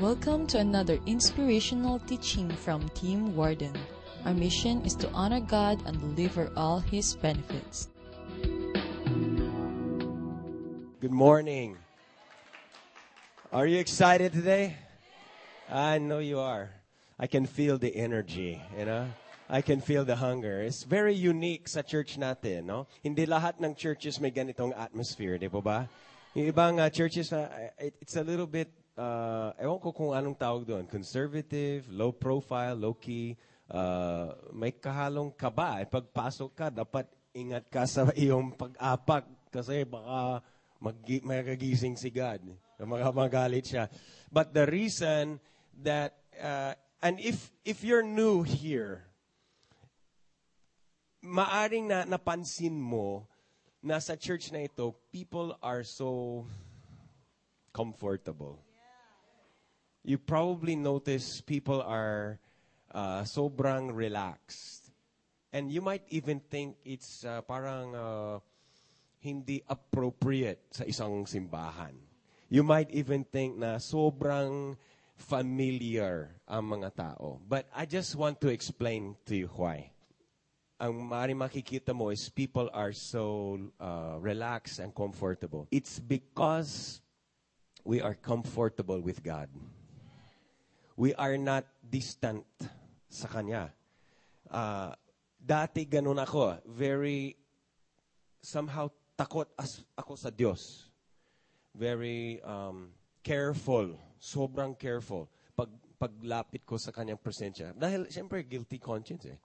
Welcome to another inspirational teaching from Team Warden. Our mission is to honor God and deliver all His benefits. Good morning. Are you excited today? I know you are. I can feel the energy, you know? I can feel the hunger. It's very unique sa church natin, no? Hindi lahat ng churches may ganitong atmosphere, di po ba? Yung ibang uh, churches, uh, it, it's a little bit, uh, ewan ko kung anong tawag doon, conservative, low profile, low key, uh, may kahalong kaba. Eh, pagpasok ka, dapat ingat ka sa iyong pag-apak kasi baka mag magagising si God. Mga magalit siya. But the reason that, uh, and if, if you're new here, maaring na napansin mo na sa church na ito, people are so comfortable. You probably notice people are uh, sobrang relaxed. And you might even think it's uh, parang uh, hindi appropriate sa isang simbahan. You might even think na sobrang familiar ang mga tao. But I just want to explain to you why. Ang maaari makikita mo is people are so uh, relaxed and comfortable. It's because we are comfortable with God. We are not distant sa Kanya. Uh, dati ganun ako. Very, somehow takot as, ako sa Diyos. Very um, careful. Sobrang careful. Pag, paglapit ko sa Kanyang presensya. Dahil, siyempre, guilty conscience eh.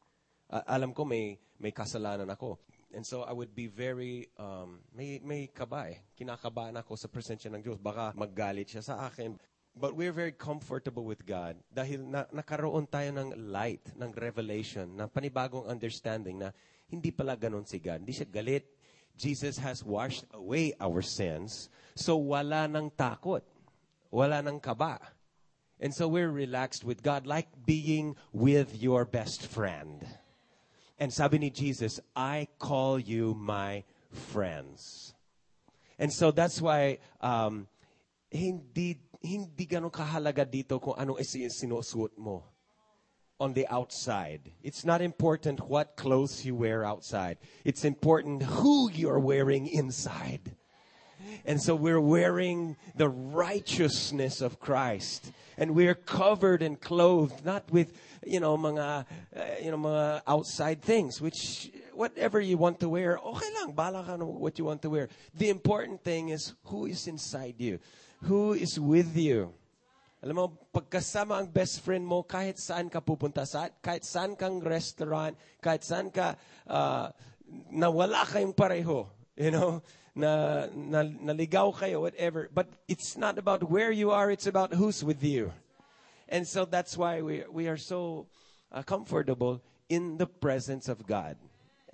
Uh, alam ko may, may kasalanan ako. And so I would be very, um, may, may kaba eh. Kinakabahan ako sa presensya ng Diyos. Baka maggalit siya sa akin. But we're very comfortable with God dahil na, nakaroon tayo ng light, ng revelation, ng panibagong understanding na hindi pala ganun si God. Hindi siya galit. Jesus has washed away our sins. So wala nang takot. Wala nang kaba. And so we're relaxed with God like being with your best friend. And sabi ni Jesus, I call you my friends. And so that's why um, hindi hindi ganun kahalaga dito kung anong sinusuot mo on the outside. It's not important what clothes you wear outside. It's important who you're wearing inside. And so we're wearing the righteousness of Christ. And we're covered and clothed, not with, you know, mga, uh, you know, mga outside things, which, whatever you want to wear, okay lang, bala ka what you want to wear. The important thing is who is inside you. Who is with you. Alam mo, pagkasama ang best friend mo, kahit saan ka pupunta, sa, kahit saan kang restaurant, kahit saan ka, uh, na wala kayong pareho, you know, na, na naligaw kayo, whatever. But it's not about where you are, it's about who's with you. And so that's why we, we are so uh, comfortable in the presence of God.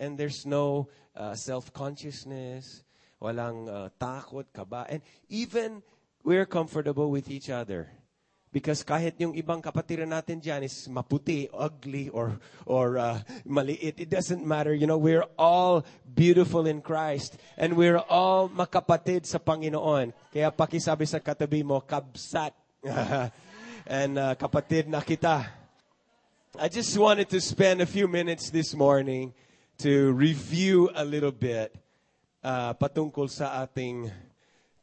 And there's no uh, self-consciousness, walang uh, takot, kaba. And even we're comfortable with each other. Because kahit yung ibang kapatiran natin dyan is maputi, ugly, or, or uh, maliit, it doesn't matter. You know, we're all beautiful in Christ. And we're all makapatid sa Panginoon. Kaya pakisabi sa katabi mo, kabsat. and uh, kapatid na kita. I just wanted to spend a few minutes this morning to review a little bit uh, patungkol sa ating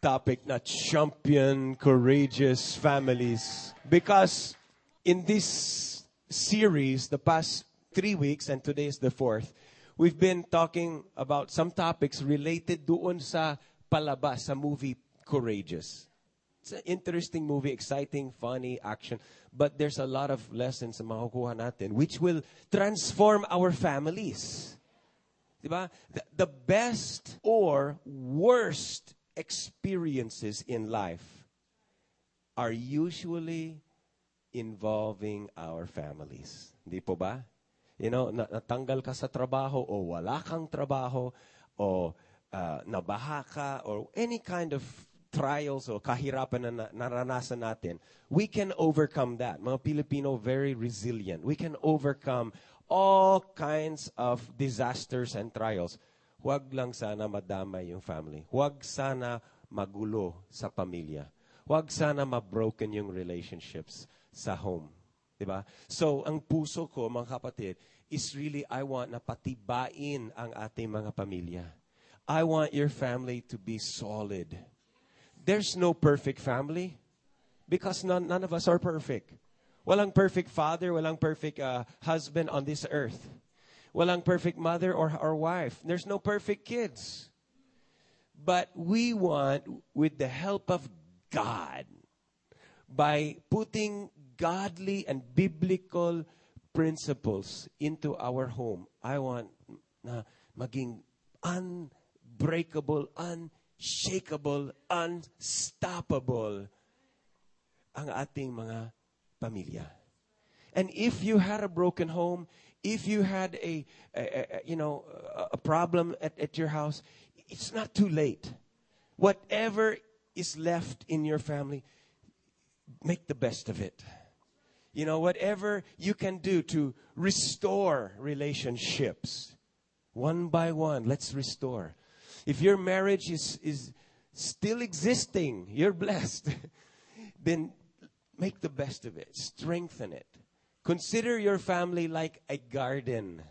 topic na champion courageous families. Because in this series the past three weeks and today is the fourth we've been talking about some topics related doon sa palabas sa movie courageous. It's an interesting movie exciting funny action. But there's a lot of lessons makukuha natin which will transform our families diba the, the best or worst experiences in life are usually involving our families. Hindi po ba? You know, natanggal ka sa trabaho o wala kang trabaho o uh, nabaha ka or any kind of trials or kahirapan na naranasan natin, we can overcome that. Mga Pilipino, very resilient. We can overcome all kinds of disasters and trials Huwag lang sana madamay yung family. Huwag sana magulo sa pamilya. Huwag sana ma-broken yung relationships sa home. Diba? So, ang puso ko, mga kapatid, is really, I want na patibain ang ating mga pamilya. I want your family to be solid. There's no perfect family because none, none of us are perfect. Walang perfect father, walang perfect uh, husband on this earth. Walang perfect mother or, or wife. There's no perfect kids. But we want, with the help of God, by putting godly and biblical principles into our home, I want na maging unbreakable, unshakable, unstoppable ang ating mga pamilya. And if you had a broken home, if you had a, a, a you know a problem at, at your house, it's not too late. Whatever is left in your family, make the best of it. You know, whatever you can do to restore relationships, one by one, let's restore. If your marriage is, is still existing, you're blessed, then make the best of it, strengthen it. Consider your family like a garden.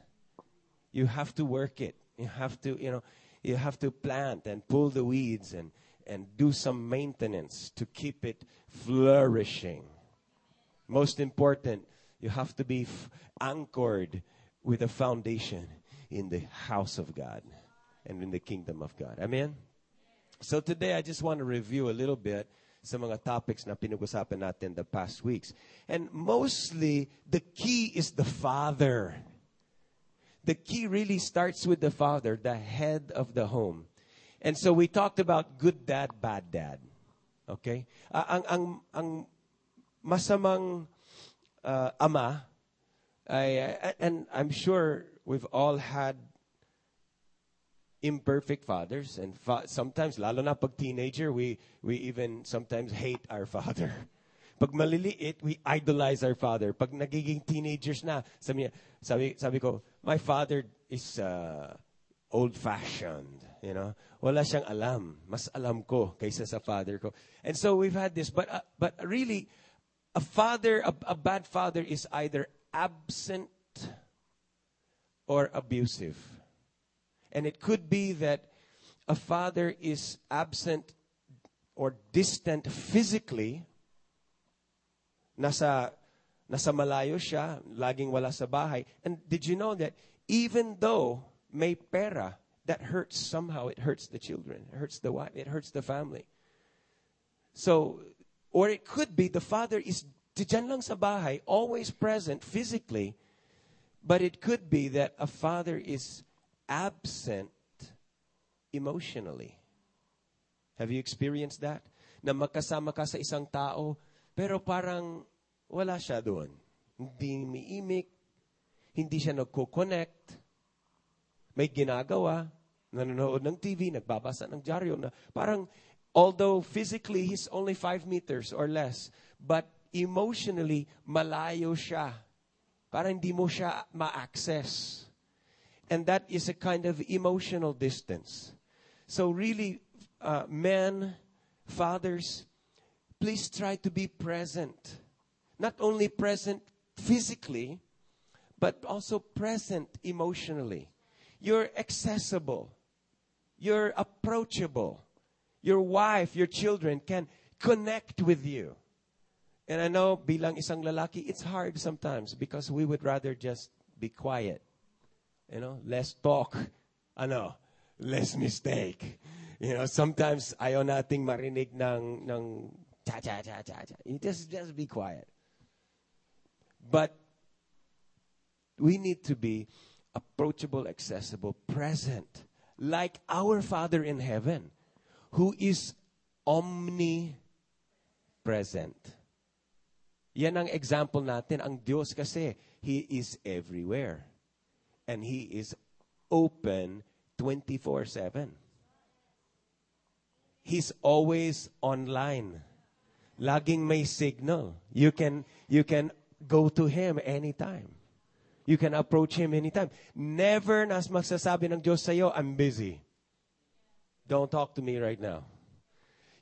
You have to work it. You have to, you know, you have to plant and pull the weeds and, and do some maintenance to keep it flourishing. Most important, you have to be f- anchored with a foundation in the house of God and in the kingdom of God. Amen? So today, I just want to review a little bit sa mga topics na pinag-usapan natin the past weeks. And mostly, the key is the Father. The key really starts with the Father, the head of the home. And so we talked about good dad, bad dad. Okay? Uh, ang, ang, ang masamang uh, ama, I, and I'm sure we've all had imperfect fathers and fa- sometimes lalo na pag teenager we we even sometimes hate our father. Pag maliliit we idolize our father. Pag nagiging teenagers na sabi sabi sabi ko my father is uh, old fashioned you know? Wala siyang alam. Mas alam ko kaysa sa father ko. And so we've had this but uh, but really a father, a, a bad father is either absent or abusive. And it could be that a father is absent or distant physically, nasa, nasa malayo siya, laging wala sa bahay. And did you know that even though may pera, that hurts somehow, it hurts the children, it hurts the wife, it hurts the family. So or it could be the father is dyan lang sa bahay, always present physically, but it could be that a father is absent emotionally. Have you experienced that? Na magkasama ka sa isang tao, pero parang wala siya doon. Hindi umiimik, hindi siya nagko-connect, may ginagawa, nanonood ng TV, nagbabasa ng dyaryo na parang Although physically he's only five meters or less, but emotionally, malayo siya. Para hindi mo siya ma-access. And that is a kind of emotional distance. So really, uh, men, fathers, please try to be present. Not only present physically, but also present emotionally. You're accessible. You're approachable your wife, your children can connect with you. And I know bilang isang lalaki, it's hard sometimes because we would rather just be quiet. You know, less talk. I Ano, less mistake. You know, sometimes ayaw nating marinig ng, ng cha cha cha cha cha. Just, just be quiet. But we need to be approachable, accessible, present, like our Father in heaven who is omnipresent. Yan ang example natin. Ang Diyos kasi, He is everywhere. And He is open 24-7. He's always online. Laging may signal. You can, you can go to Him anytime. You can approach Him anytime. Never nas magsasabi ng Diyos sa'yo, I'm busy. Don't talk to me right now.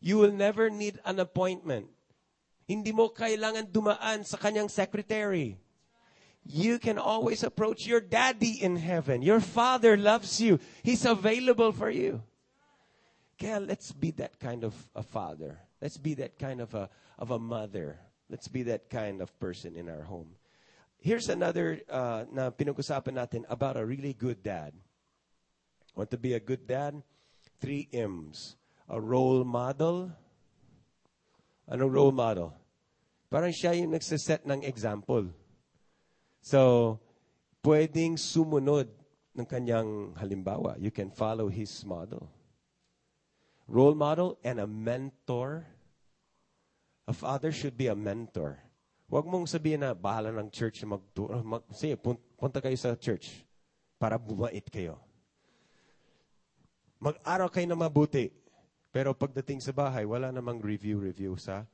You will never need an appointment. Hindi mo kailangan dumaan sa kanyang secretary. You can always approach your daddy in heaven. Your father loves you. He's available for you. Kaya let's be that kind of a father. Let's be that kind of a, of a mother. Let's be that kind of person in our home. Here's another uh, na pinag-usapan natin about a really good dad. Want to be a good dad? Three M's. A role model. Anong role model? Parang siya yung nagsaset ng example. So, pwedeng sumunod ng kanyang halimbawa. You can follow his model. Role model and a mentor. A father should be a mentor. Huwag mong sabihin na bahala ng church magturo. Mag, sige, punta kayo sa church para bumait kayo. Mag-araw kayo na mabuti. Pero pagdating sa bahay, wala namang review-review sa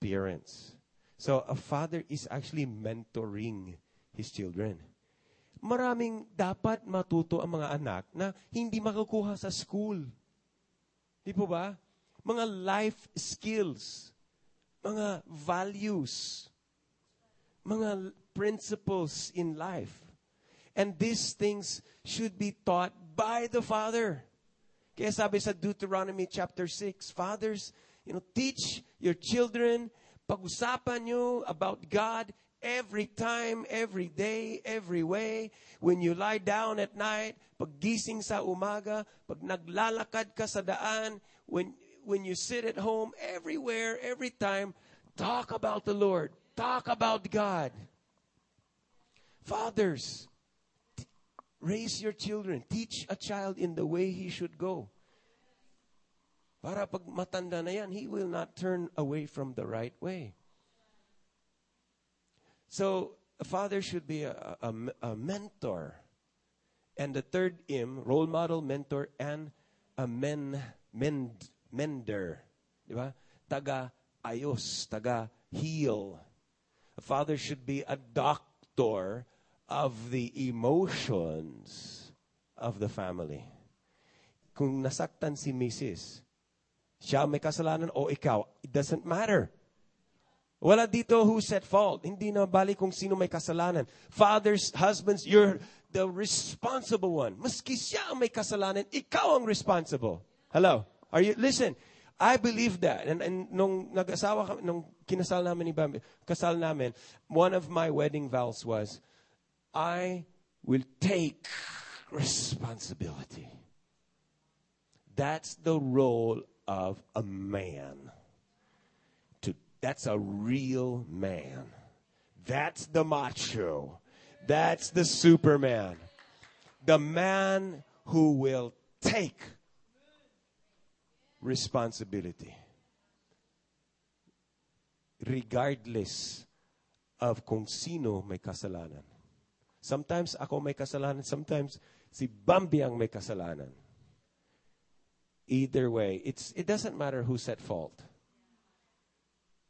parents. So, a father is actually mentoring his children. Maraming dapat matuto ang mga anak na hindi makukuha sa school. Di po ba? Mga life skills, mga values, mga principles in life. And these things should be taught by the Father. Kaya sabi sa Deuteronomy chapter 6, Fathers, you know, teach your children, pag-usapan nyo about God every time, every day, every way. When you lie down at night, pag gising sa umaga, pag naglalakad ka sa daan, when, when you sit at home, everywhere, every time, talk about the Lord. Talk about God. Fathers, Raise your children. Teach a child in the way he should go. Para pag matanda na yan, he will not turn away from the right way. So, a father should be a, a, a mentor. And the third M, role model, mentor, and a men, mend, mender. Di? Taga ayos, taga heal. A father should be a doctor of the emotions of the family. Kung nasaktan si Mrs., siya may kasalanan o ikaw, it doesn't matter. Wala dito who set fault. Hindi na bali kung sino may kasalanan. Fathers, husbands, you're the responsible one. Maski siya ang may kasalanan, ikaw ang responsible. Hello? Are you, listen, I believe that. And, and nung nag-asawa nung kinasal namin ni Bambi, kasal namin, one of my wedding vows was, I will take responsibility. That's the role of a man. That's a real man. That's the macho. That's the superman. The man who will take responsibility. Regardless of kung sino may kasalanan. Sometimes ako may kasalanan, sometimes si Bambi ang may kasalanan. Either way, it's, it doesn't matter who's at fault.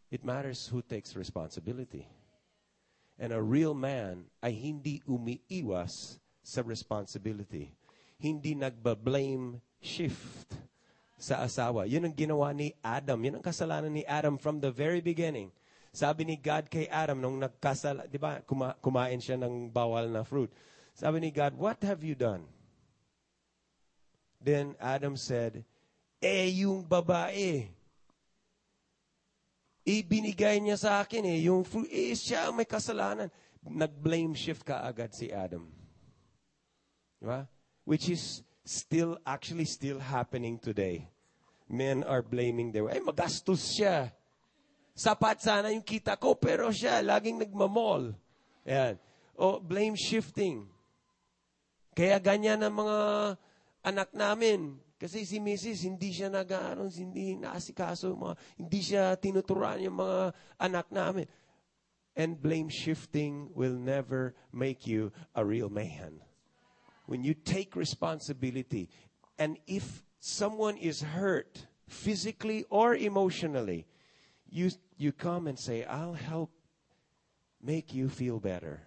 It matters who takes responsibility. And a real man ay hindi umiiwas sa responsibility. Hindi nagba-blame shift sa asawa. Yun ang ginawa ni Adam. Yun ang kasalanan ni Adam from the very beginning. Sabi ni God kay Adam nung nagkasala, di ba, kuma, kumain siya ng bawal na fruit. Sabi ni God, what have you done? Then Adam said, eh, yung babae, ibinigay niya sa akin eh, yung fruit, eh, siya may kasalanan. Nag-blame shift ka agad si Adam. Di ba? Which is still, actually still happening today. Men are blaming their, eh, magastos siya. Sapat sana yung kita ko, pero siya laging nagmamall. Ayan. O blame shifting. Kaya ganyan ang mga anak namin. Kasi si Mrs. hindi siya nag hindi naasikaso, mga, hindi siya tinuturuan yung mga anak namin. And blame shifting will never make you a real man. When you take responsibility, and if someone is hurt, physically or emotionally, you you come and say, I'll help make you feel better.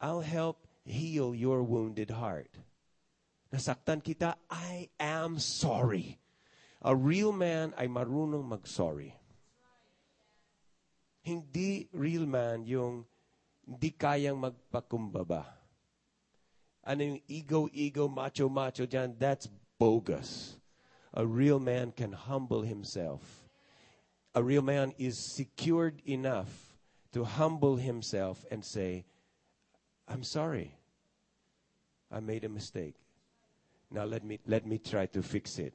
I'll help heal your wounded heart. Nasaktan kita, I am sorry. A real man ay marunong mag-sorry. Hindi real man yung hindi kayang magpakumbaba. Ano yung ego, ego, macho, macho dyan, that's bogus. A real man can humble himself. A real man is secured enough to humble himself and say, I'm sorry. I made a mistake. Now let me let me try to fix it.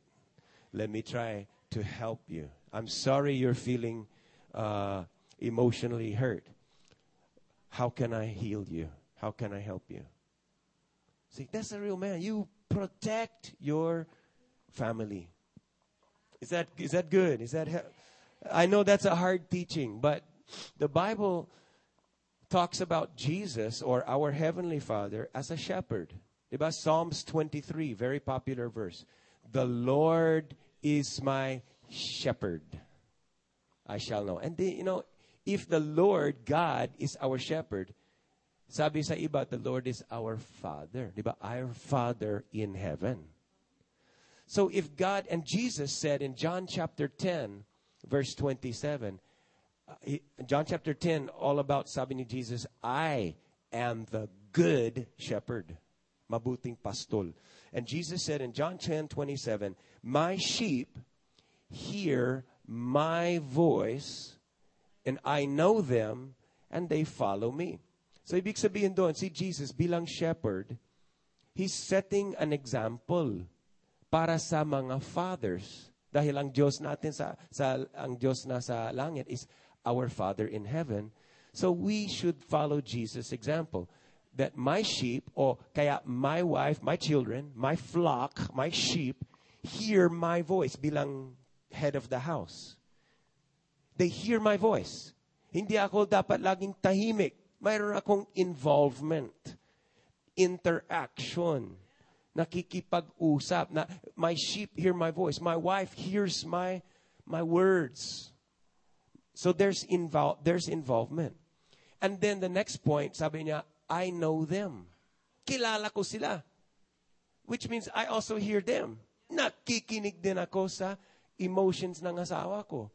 Let me try to help you. I'm sorry you're feeling uh, emotionally hurt. How can I heal you? How can I help you? See, that's a real man. You protect your family. Is that is that good? Is that he- I know that's a hard teaching, but the Bible talks about Jesus or our heavenly Father as a shepherd. Diba? Psalms 23, very popular verse. The Lord is my shepherd. I shall know. And the, you know, if the Lord God is our shepherd, sabi sa iba, the Lord is our Father. Diba? Our Father in heaven. So if God and Jesus said in John chapter 10, verse 27, uh, John chapter 10, all about sabi ni Jesus, I am the good shepherd. Mabuting pastol. And Jesus said in John 10, 27, My sheep hear my voice, and I know them, and they follow me. So ibig sabihin doon, si Jesus bilang shepherd, He's setting an example para sa mga fathers. Dahil ang Diyos natin sa, sa ang Diyos na sa langit is our Father in heaven. So we should follow Jesus' example. That my sheep, or kaya my wife, my children, my flock, my sheep, hear my voice bilang head of the house. They hear my voice. Hindi ako dapat laging tahimik. Mayroon akong involvement interaction. Nakikipag-usap. Na, my sheep hear my voice. My wife hears my, my words. So there's, invol- there's involvement. And then the next point, sabi niya, I know them. Kilala ko sila. Which means I also hear them. Nakikinig din ako sa emotions ng asawa ko.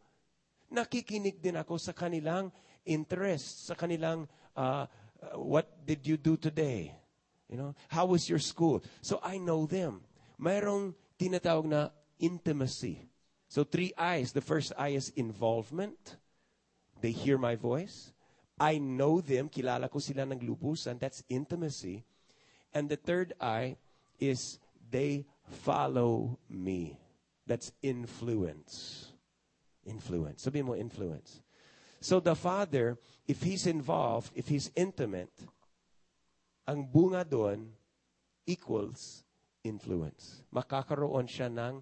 Nakikinig din ako sa kanilang interests, sa kanilang uh, uh, what did you do today? You know, how was your school? So I know them. Mayroong tinatawag na intimacy. So three I's. The first I is involvement. They hear my voice. I know them. Kilala ko sila ng lubusan. That's intimacy. And the third I is they follow me. That's influence. Influence. Sabihin mo influence. So the father, if he's involved, if he's intimate, ang bunga doon equals influence. Makakaroon siya ng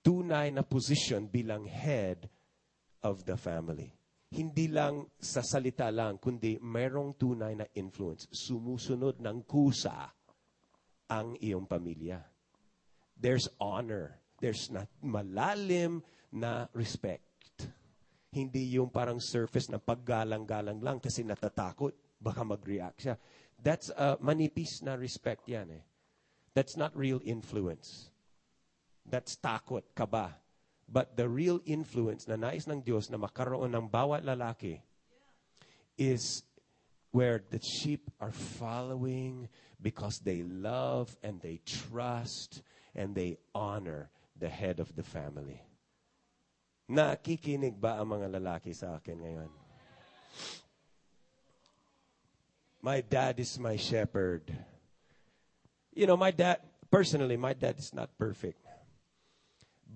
tunay na position bilang head of the family. Hindi lang sa salita lang, kundi mayroong tunay na influence. Sumusunod ng kusa ang iyong pamilya. There's honor. There's na malalim na respect. Hindi yung parang surface na paggalang-galang lang kasi natatakot. Baka mag-react siya. That's uh, manipis na respect yan eh. That's not real influence. That's takot, kaba. But the real influence na nais ng Diyos na makaroon ng bawat lalaki is where the sheep are following because they love and they trust and they honor the head of the family. Nakikinig ba ang mga lalaki sa akin ngayon? My dad is my shepherd. You know, my dad, personally, my dad is not perfect.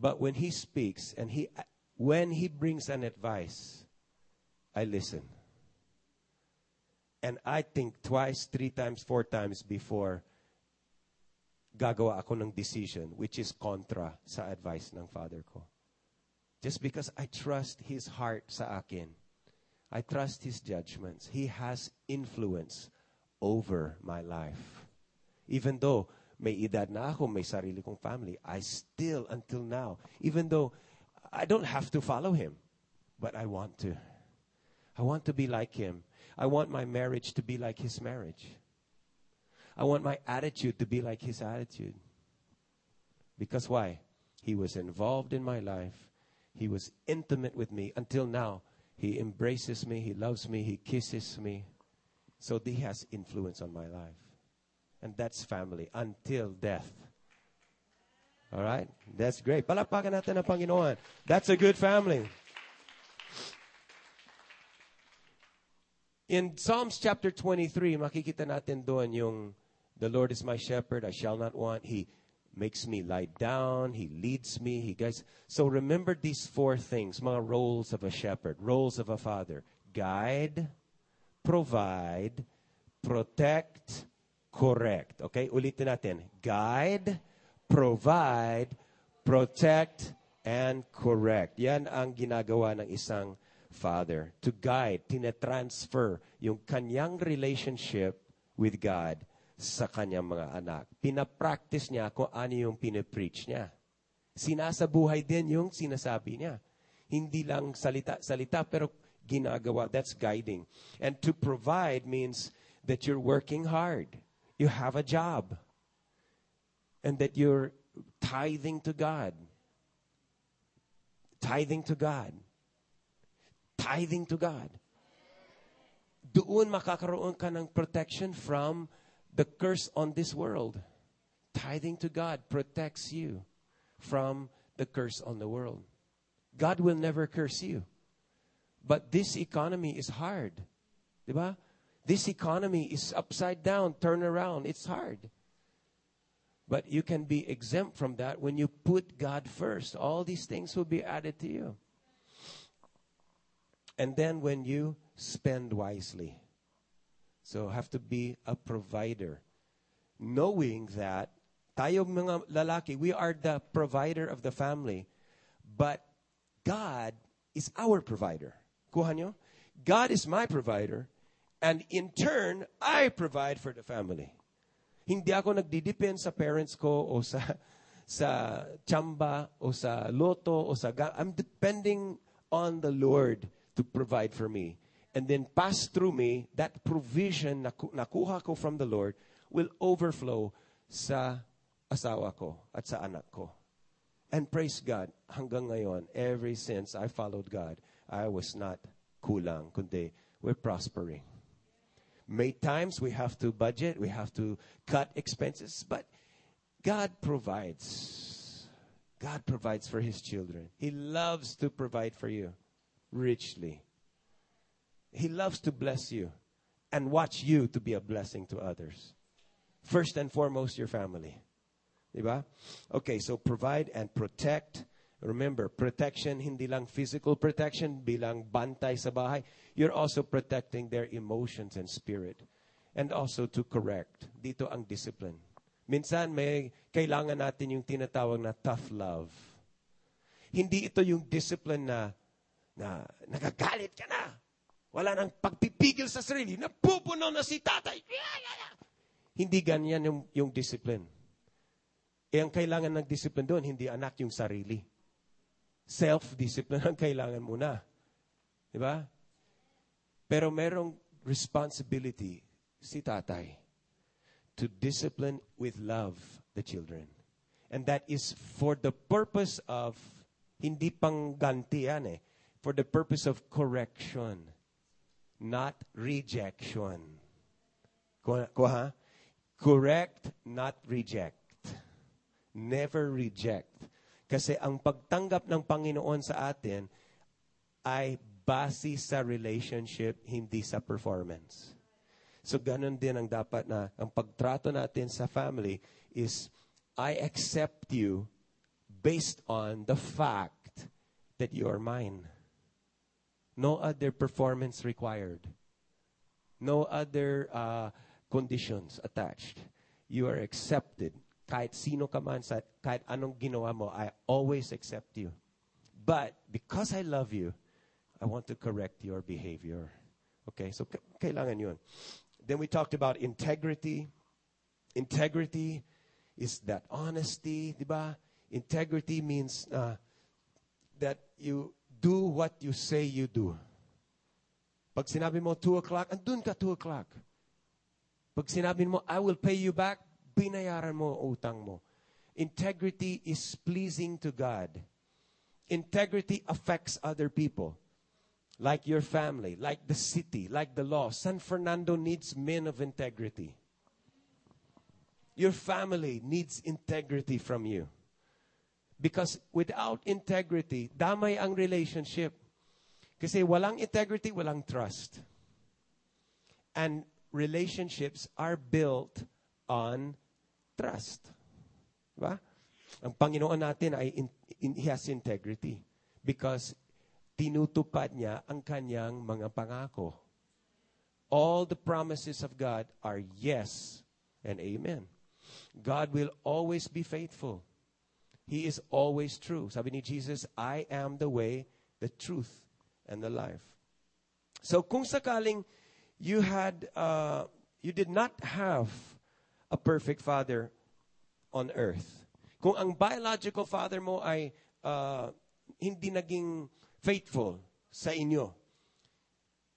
But when he speaks and he, when he brings an advice, I listen. And I think twice, three times, four times before gagawa ako ng decision which is contra sa advice ng father ko. Just because I trust his heart sa akin. I trust his judgments. He has influence over my life. Even though may edad na ako, may sarili kong family, I still, until now, even though I don't have to follow him, but I want to. I want to be like him. I want my marriage to be like his marriage. I want my attitude to be like his attitude. Because why? He was involved in my life. He was intimate with me until now. He embraces me, he loves me, he kisses me. So he has influence on my life. And that's family until death. All right? That's great. Palakpakan natin ang Panginoon. That's a good family. In Psalms chapter 23, makikita natin doon yung the Lord is my shepherd, I shall not want. He makes me lie down, he leads me, he guides. So remember these four things, mga roles of a shepherd, roles of a father. Guide, provide, protect, correct. Okay? Ulitin natin. Guide, provide, protect, and correct. Yan ang ginagawa ng isang father. To guide, tinetransfer yung kanyang relationship with God sa kanyang mga anak. Pinapractice niya kung ano yung pinapreach niya. Sinasabuhay din yung sinasabi niya. Hindi lang salita-salita, pero ginagawa. That's guiding. And to provide means that you're working hard. You have a job. And that you're tithing to God. Tithing to God. Tithing to God. Doon makakaroon ka ng protection from the curse on this world. Tithing to God protects you from the curse on the world. God will never curse you. But this economy is hard. Diba? This economy is upside down, turn around. It's hard. But you can be exempt from that when you put God first. All these things will be added to you. And then when you spend wisely. So have to be a provider. Knowing that tayo mga lalaki, we are the provider of the family. But God is our provider. God is my provider. And in turn, I provide for the family. Hindi ako nagdidepend sa parents ko o sa sa chamba o sa loto o sa I'm depending on the Lord to provide for me. And then pass through me, that provision na nakuha ko from the Lord will overflow sa asawa ko at sa anak ko. And praise God, hanggang ngayon, ever since I followed God, I was not kulang, kundi we're prospering. May times we have to budget, we have to cut expenses, but God provides. God provides for His children. He loves to provide for you richly. He loves to bless you and watch you to be a blessing to others. First and foremost, your family. Okay, so provide and protect. Remember, protection, hindi lang physical protection, bilang bantay sa bahay. You're also protecting their emotions and spirit. And also to correct. Dito ang discipline. Minsan may kailangan natin yung tinatawag na tough love. Hindi ito yung discipline na na nagagalit ka na. Wala nang pagpipigil sa sarili. Napupuno na si tatay. Hindi ganyan yung, yung discipline. Eh, ang kailangan ng discipline doon, hindi anak yung sarili. Self-discipline ang kailangan muna. Di ba? Pero merong responsibility si tatay to discipline with love the children. And that is for the purpose of, hindi pang ganti yan eh, for the purpose of correction, not rejection. Ko, ko ha? Correct, not reject. Never reject. Kasi ang pagtanggap ng Panginoon sa atin ay base sa relationship, hindi sa performance. So ganun din ang dapat na ang pagtrato natin sa family is I accept you based on the fact that you are mine. No other performance required. No other uh, conditions attached. You are accepted. Kahit sino ka man sa kahit anong ginawa mo, I always accept you. But because I love you, I want to correct your behavior. Okay, so kailangan yun. Then we talked about integrity. Integrity is that honesty, di ba? Integrity means uh, that you do what you say you do. Pag sinabi mo 2 o'clock, andun ka 2 o'clock. Pag sinabi mo, I will pay you back, binayaran mo utang mo. integrity is pleasing to God. Integrity affects other people, like your family, like the city, like the law. San Fernando needs men of integrity. Your family needs integrity from you. Because without integrity, damay ang relationship. Kasi walang integrity, walang trust. And relationships are built on trust. Diba? Ang Panginoon natin ay in, in, he has integrity because tinutupad niya ang kanyang mga pangako. All the promises of God are yes and amen. God will always be faithful. He is always true. Sabi ni Jesus, I am the way, the truth, and the life. So kung sakaling you had, uh, you did not have a perfect father on earth. Kung ang biological father mo ay uh, hindi naging faithful sa inyo,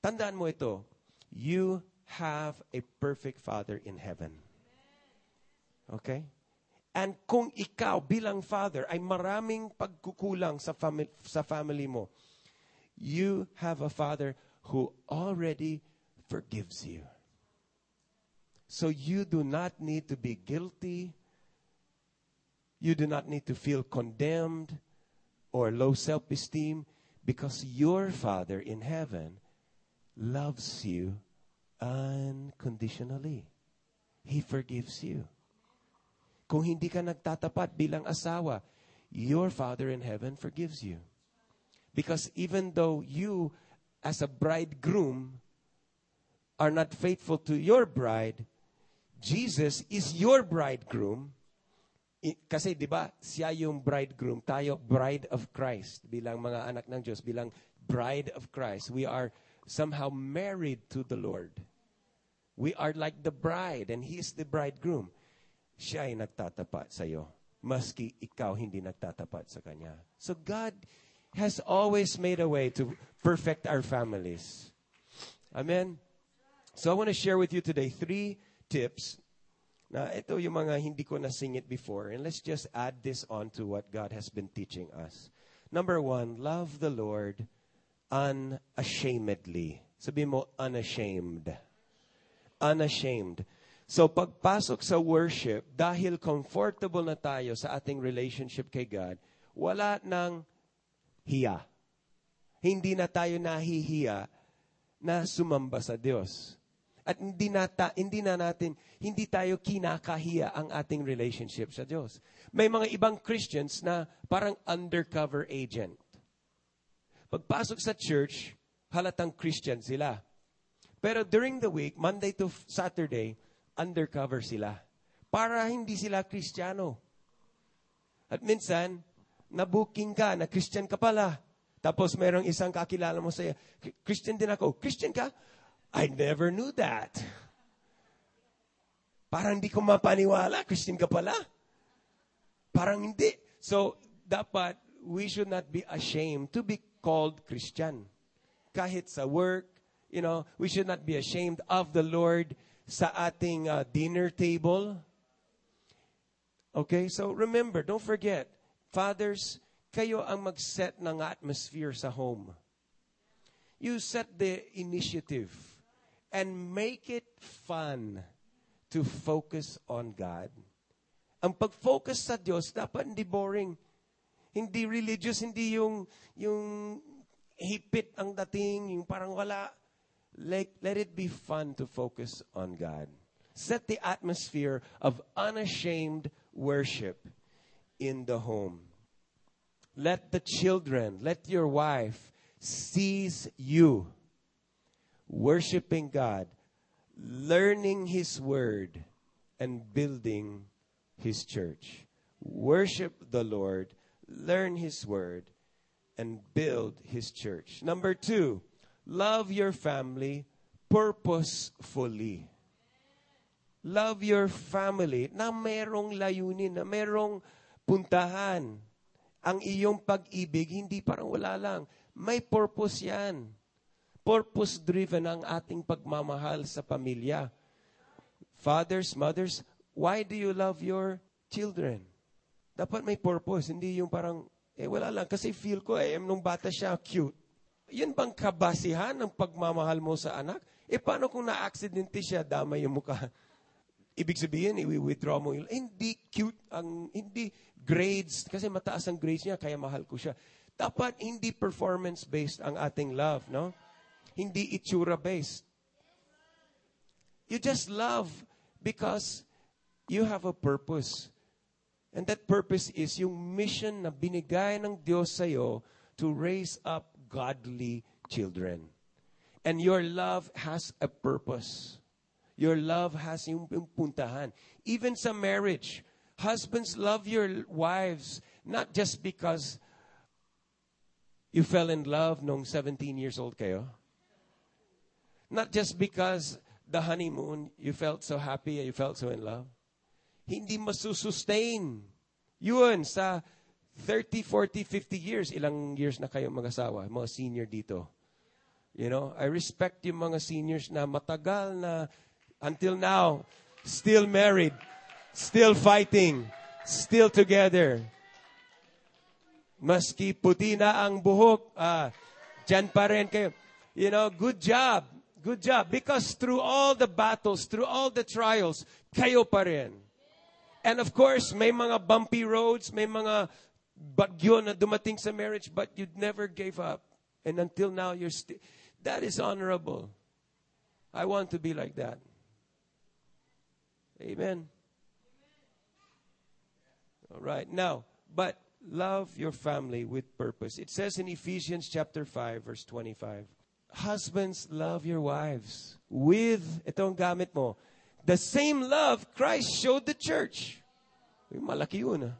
tandaan mo ito, you have a perfect father in heaven. Okay? And kung ikaw bilang father ay maraming pagkukulang sa, fami- sa family mo, you have a father who already forgives you. So you do not need to be guilty. You do not need to feel condemned or low self esteem because your Father in heaven loves you unconditionally. He forgives you. Kung hindi ka nagtatapat bilang asawa, your Father in heaven forgives you. Because even though you, as a bridegroom, are not faithful to your bride, Jesus is your bridegroom. Kasi 'di ba, siya yung bridegroom, tayo bride of Christ bilang mga anak ng Diyos, bilang bride of Christ. We are somehow married to the Lord. We are like the bride and he is the bridegroom. Siya ay nagtatapat sa iyo, maski ikaw hindi nagtatapat sa kanya. So God has always made a way to perfect our families. Amen. So I want to share with you today three tips. Na ito yung mga hindi ko nasingit before. And let's just add this on to what God has been teaching us. Number one, love the Lord unashamedly. Sabi mo, unashamed. Unashamed. So pagpasok sa worship, dahil comfortable na tayo sa ating relationship kay God, wala nang hiya. Hindi na tayo nahihiya na sumamba sa Diyos. At hindi na, ta, hindi na natin, hindi tayo kinakahiya ang ating relationship sa Diyos. May mga ibang Christians na parang undercover agent. Pagpasok sa church, halatang Christian sila. Pero during the week, Monday to Saturday, undercover sila. Para hindi sila Kristiyano. At minsan, nabuking ka na Christian ka pala. Tapos merong isang kakilala mo sa'yo, Christian din ako. Christian ka? I never knew that. Parang hindi ko mapaniwala, Christian ka pala. Parang hindi. So, dapat, we should not be ashamed to be called Christian. Kahit sa work, you know, we should not be ashamed of the Lord sa ating uh, dinner table. Okay, so remember, don't forget, fathers, kayo ang mag-set ng atmosphere sa home. You set the initiative and make it fun to focus on God. Ang pag-focus sa Diyos dapat hindi boring. Hindi religious, hindi yung yung hipit ang dating, yung parang wala. Like, let it be fun to focus on God. Set the atmosphere of unashamed worship in the home. Let the children, let your wife sees you worshiping God, learning His Word, and building His church. Worship the Lord, learn His Word, and build His church. Number two, love your family purposefully. Love your family na merong layunin, na merong puntahan. Ang iyong pag-ibig, hindi parang wala lang. May purpose yan. Purpose-driven ang ating pagmamahal sa pamilya. Fathers, mothers, why do you love your children? Dapat may purpose, hindi yung parang, eh wala lang, kasi feel ko, eh, nung bata siya, cute. Yun bang kabasihan ng pagmamahal mo sa anak? Eh, paano kung na-accidente siya, damay yung mukha? Ibig sabihin, i-withdraw mo. yung- Hindi cute, ang, hindi grades, kasi mataas ang grades niya, kaya mahal ko siya. Dapat hindi performance-based ang ating love, no? Hindi itsura-based. You just love because you have a purpose. And that purpose is yung mission na binigay ng Diyos sa'yo to raise up godly children. And your love has a purpose. Your love has yung, yung puntahan. Even sa marriage, husbands love your wives not just because you fell in love nung 17 years old kayo. Not just because the honeymoon, you felt so happy and you felt so in love. Hindi masusustain. Yun, sa 30, 40, 50 years, ilang years na kayo mag-asawa, mga senior dito. You know, I respect yung mga seniors na matagal na, until now, still married, still fighting, still together. Maski puti na ang buhok, ah, dyan pa rin kayo. You know, good job. Good job. Because through all the battles, through all the trials, kayo pa rin. And of course, may mga bumpy roads, may mga bagyo na dumating sa marriage, but you never gave up. And until now, you're still, that is honorable. I want to be like that. Amen. All right. Now, but love your family with purpose. It says in Ephesians chapter 5, verse 25, Husbands, love your wives with, itong gamit mo, the same love Christ showed the church. Malaki yun ah.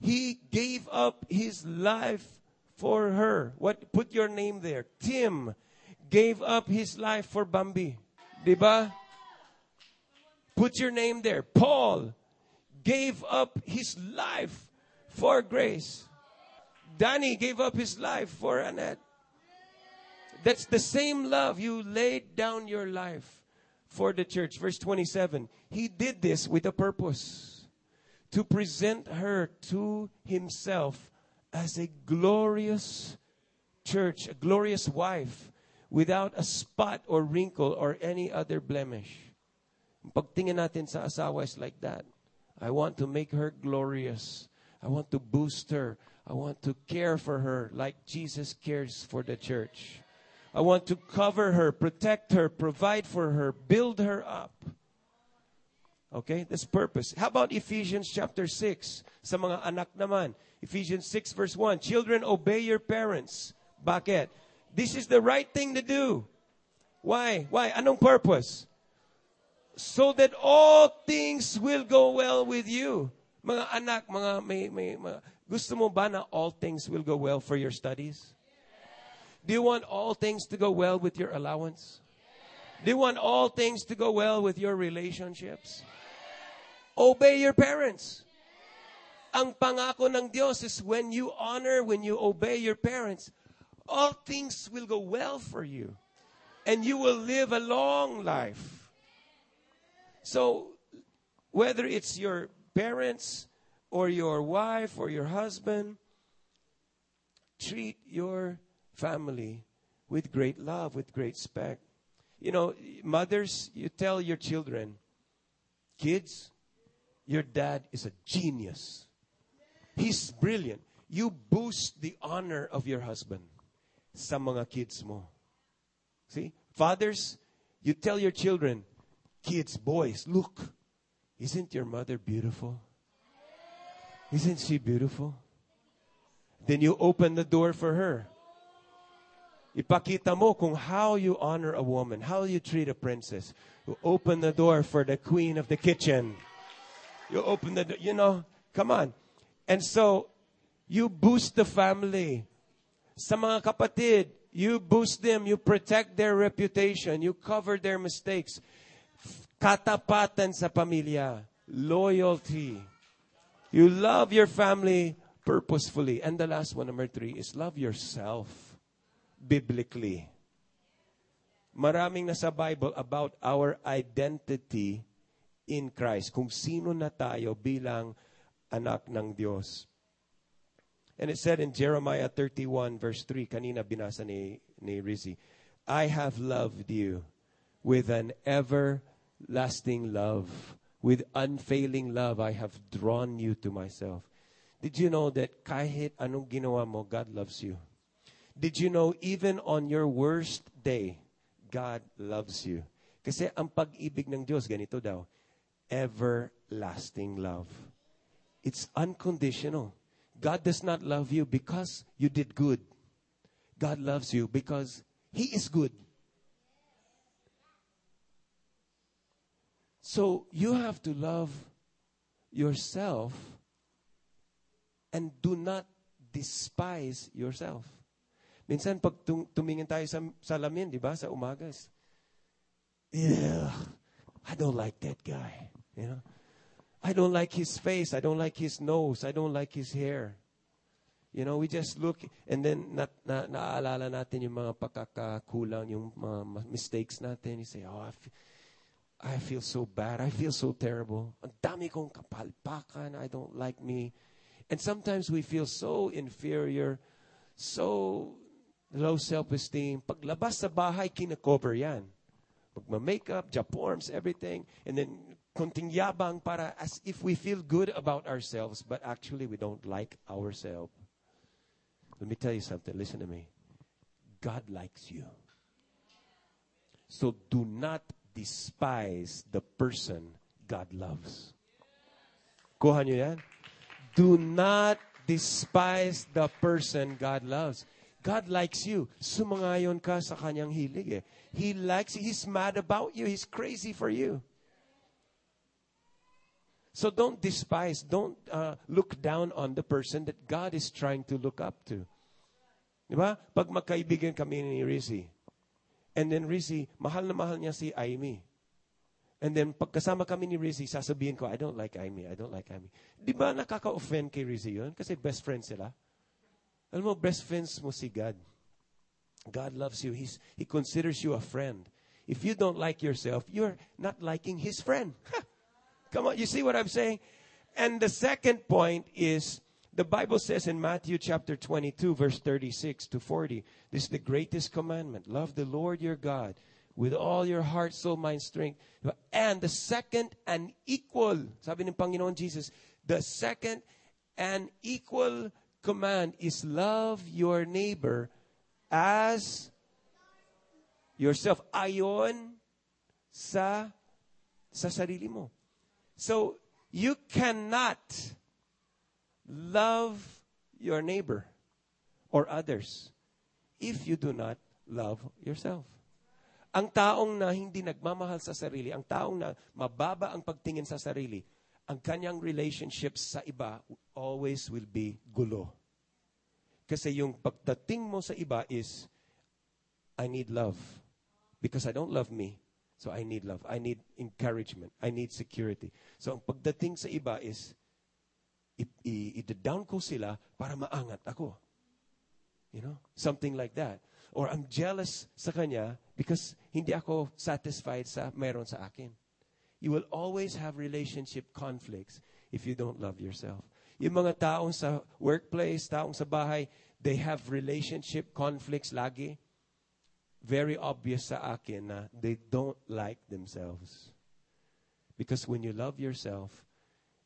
He gave up his life for her. What? Put your name there. Tim gave up his life for Bambi. Diba? Put your name there. Paul gave up his life for Grace. Danny gave up his life for Annette. That's the same love. You laid down your life for the church. Verse 27. He did this with a purpose to present her to himself as a glorious church, a glorious wife, without a spot or wrinkle or any other blemish. Pagtingin natin sa asawa is like that. I want to make her glorious. I want to boost her. I want to care for her like Jesus cares for the church. I want to cover her, protect her, provide for her, build her up. Okay? That's purpose. How about Ephesians chapter 6? Sa mga anak naman. Ephesians 6 verse 1. Children, obey your parents. Bakit? This is the right thing to do. Why? Why? Anong purpose? So that all things will go well with you. Mga anak, mga may, may, mga, gusto mo ba na all things will go well for your studies? Do you want all things to go well with your allowance? Do you want all things to go well with your relationships? Obey your parents. Ang pangako ng Diyos is when you honor, when you obey your parents, all things will go well for you. And you will live a long life. So, whether it's your parents or your wife or your husband, treat your family with great love, with great respect. You know, mothers, you tell your children, kids, your dad is a genius. He's brilliant. You boost the honor of your husband sa mga kids mo. See? Fathers, you tell your children, kids, boys, look, isn't your mother beautiful? Isn't she beautiful? Then you open the door for her. Ipakita mo kung how you honor a woman, how you treat a princess. You open the door for the queen of the kitchen. You open the door, you know, come on. And so, you boost the family. Sa mga kapatid, you boost them, you protect their reputation, you cover their mistakes. Katapatan sa pamilya. Loyalty. You love your family purposefully. And the last one, number three, is love yourself biblically. Maraming nasa Bible about our identity in Christ, kung sino na tayo bilang anak ng Diyos. And it said in Jeremiah 31 verse 3, kanina binasa ni, ni Rizzy, I have loved you with an everlasting love. With unfailing love, I have drawn you to myself. Did you know that kahit anong ginawa mo, God loves you? Did you know even on your worst day, God loves you? Kasi ang pag-ibig ng Diyos, ganito daw, everlasting love. It's unconditional. God does not love you because you did good. God loves you because He is good. So you have to love yourself and do not despise yourself. Minsan pag tumingin tayo sa salamin, di ba, sa umaga, yeah, I don't like that guy. You know? I don't like his face. I don't like his nose. I don't like his hair. You know, we just look and then na, na, naaalala natin yung mga pagkakakulang, yung mga mistakes natin. You say, oh, I feel, I feel so bad. I feel so terrible. Ang dami kong kapalpakan. I don't like me. And sometimes we feel so inferior, so low self-esteem. Paglabas sa bahay, kinakover yan. Magma-makeup, japorms, everything. And then konting yabang para as if we feel good about ourselves, but actually we don't like ourselves. Let me tell you something. Listen to me. God likes you. So do not despise the person God loves. Kuha nyo yan? Do not despise the person God loves. God likes you. Sumangayon ka sa kanyang hilig eh. He likes you. He's mad about you. He's crazy for you. So don't despise, don't uh, look down on the person that God is trying to look up to. Di? Pag magkaibigan kami ni Rizzy, and then Rizzy, mahal na mahal niya si Amy. And then pagkasama kami ni Rizzy, sasabihin ko, I don't like Amy, I don't like Amy. Di ba nakaka-offend kay Rizzy yun? Kasi best friends sila. Alam mo, best friends mo si God. God loves you. He's, he considers you a friend. If you don't like yourself, you're not liking His friend. Come on, you see what I'm saying? And the second point is the Bible says in Matthew chapter 22, verse 36 to 40, this is the greatest commandment. Love the Lord your God with all your heart, soul, mind, strength. And the second and equal, sabi ng Panginoon Jesus, the second and equal command is love your neighbor as yourself. Ayon sa sa sarili mo. So, you cannot love your neighbor or others if you do not love yourself. Ang taong na hindi nagmamahal sa sarili, ang taong na mababa ang pagtingin sa sarili, ang kanyang relationships sa iba always will be gulo. Kasi yung pagdating mo sa iba is, I need love. Because I don't love me. So I need love. I need encouragement. I need security. So ang pagdating sa iba is, i-down ko sila para maangat ako. You know? Something like that. Or I'm jealous sa kanya because hindi ako satisfied sa meron sa akin. You will always have relationship conflicts if you don't love yourself. Yung mga taong sa workplace, taong sa bahay, they have relationship conflicts lagi very obvious sa akin na they don't like themselves. Because when you love yourself,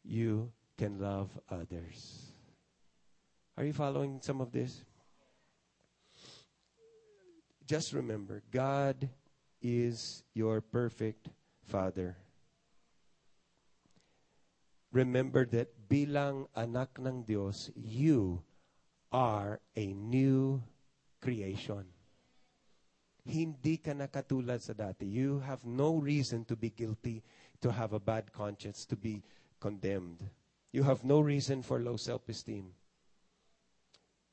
you can love others. Are you following some of this? Just remember, God is your perfect Father. Remember that bilang anak ng Dios, you are a new creation. hindi ka na katulad sa dati. You have no reason to be guilty, to have a bad conscience, to be condemned. You have no reason for low self-esteem.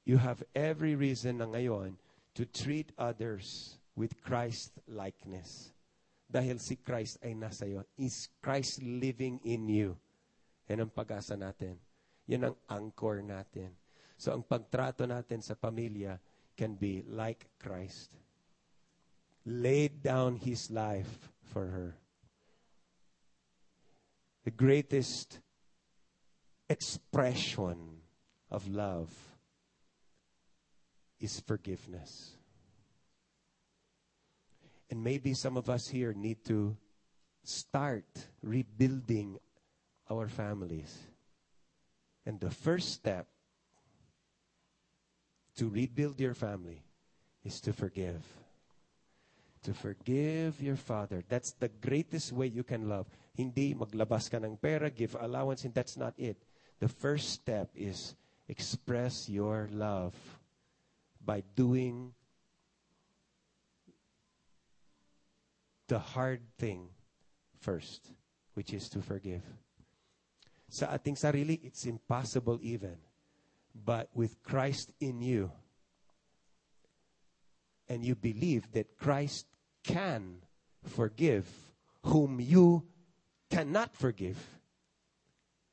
You have every reason na ngayon to treat others with Christ-likeness. Dahil si Christ ay nasa iyo. Is Christ living in you? Yan ang pag-asa natin. Yan ang anchor natin. So ang pagtrato natin sa pamilya can be like Christ laid down his life for her. the greatest expression of love is forgiveness. And maybe some of us here need to start rebuilding our families. And the first step to rebuild your family is to forgive. To forgive your father. That's the greatest way you can love. Hindi maglabas ka ng pera, give allowance, and that's not it. The first step is express your love by doing the hard thing first, which is to forgive. Sa ating sarili, it's impossible even. But with Christ in you, and you believe that Christ can forgive whom you cannot forgive,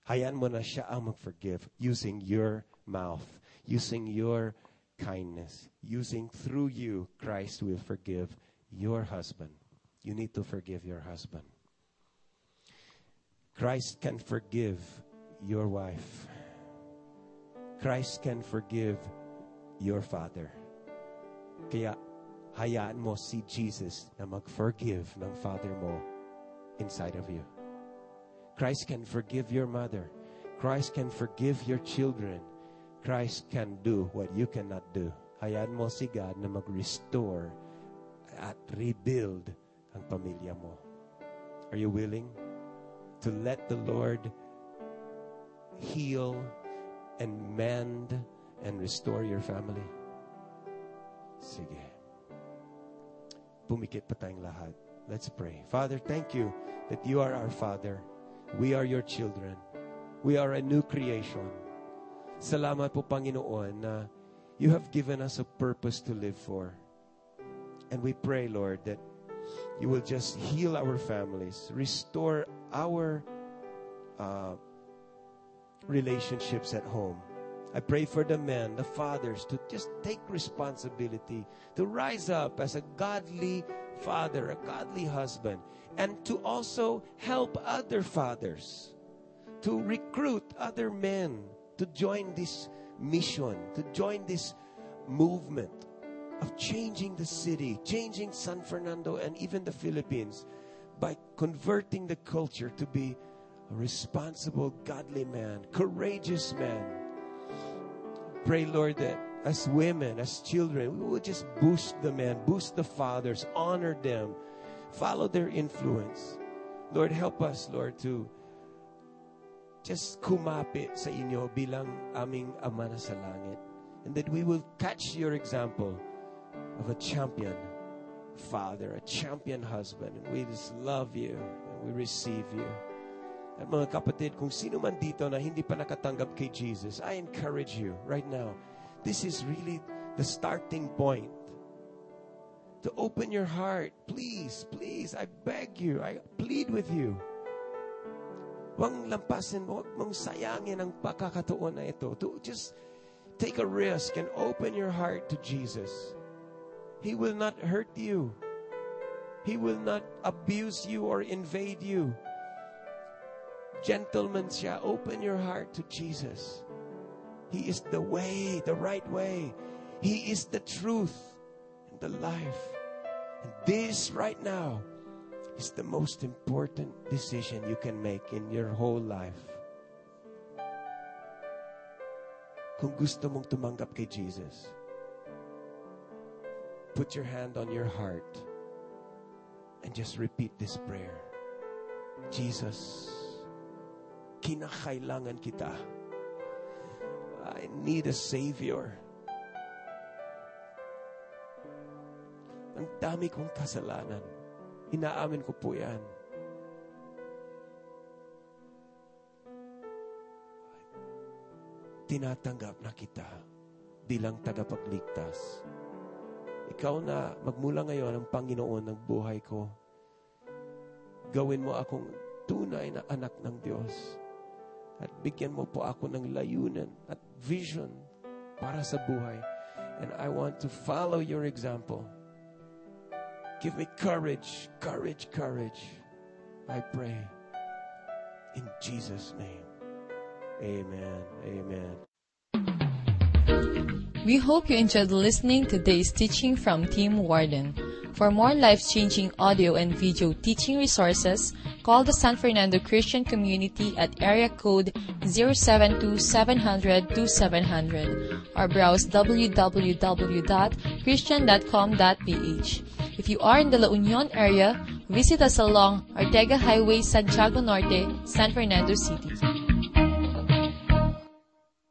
hayaan mo na siya ang mag-forgive using your mouth, using your kindness, using through you, Christ will forgive your husband. You need to forgive your husband. Christ can forgive your wife. Christ can forgive your father. Kaya hayaan mo si Jesus na mag-forgive ng father mo inside of you. Christ can forgive your mother. Christ can forgive your children. Christ can do what you cannot do. Hayaan mo si God na mag-restore at rebuild ang pamilya mo. Are you willing to let the Lord heal and mend and restore your family? Sige. Pumikit pa tayong lahat. Let's pray. Father, thank you that you are our Father. We are your children. We are a new creation. Salamat po, Panginoon, na you have given us a purpose to live for. And we pray, Lord, that you will just heal our families, restore our uh, relationships at home. I pray for the men, the fathers, to just take responsibility, to rise up as a godly father, a godly husband, and to also help other fathers, to recruit other men to join this mission, to join this movement of changing the city, changing San Fernando and even the Philippines converting the culture to be a responsible, godly man, courageous man. Pray, Lord, that as women, as children, we will just boost the men, boost the fathers, honor them, follow their influence. Lord, help us, Lord, to just kumapit sa inyo bilang aming Ama na sa langit. And that we will catch your example of a champion father, a champion husband. And we just love you and we receive you. At mga kapatid, kung sino man dito na hindi pa nakatanggap kay Jesus, I encourage you right now. This is really the starting point. To open your heart. Please, please, I beg you, I plead with you. Huwag lampasin huwag mong sayangin ang pagkakataon na ito. To just take a risk and open your heart to Jesus. He will not hurt you. He will not abuse you or invade you. Gentlemen shall open your heart to Jesus. He is the way, the right way. He is the truth and the life. And this right now is the most important decision you can make in your whole life. Kung gusto mong tumanggap kay Jesus, put your hand on your heart and just repeat this prayer. Jesus, kinakailangan kita. I need a Savior. Ang dami kong kasalanan. Inaamin ko po yan. Tinatanggap na kita bilang tagapagligtas. Ikaw na magmula ngayon ang Panginoon ng buhay ko. Gawin mo akong tunay na anak ng Diyos. At bigyan mo po ako ng layunan at vision para sa buhay. And I want to follow your example. Give me courage, courage, courage. I pray. In Jesus' name. Amen. Amen. We hope you enjoyed listening to today's teaching from Tim Warden. For more life-changing audio and video teaching resources, call the San Fernando Christian Community at area code 072-700-2700 or browse www.christian.com.ph. If you are in the La Union area, visit us along Ortega Highway, Santiago Norte, San Fernando City.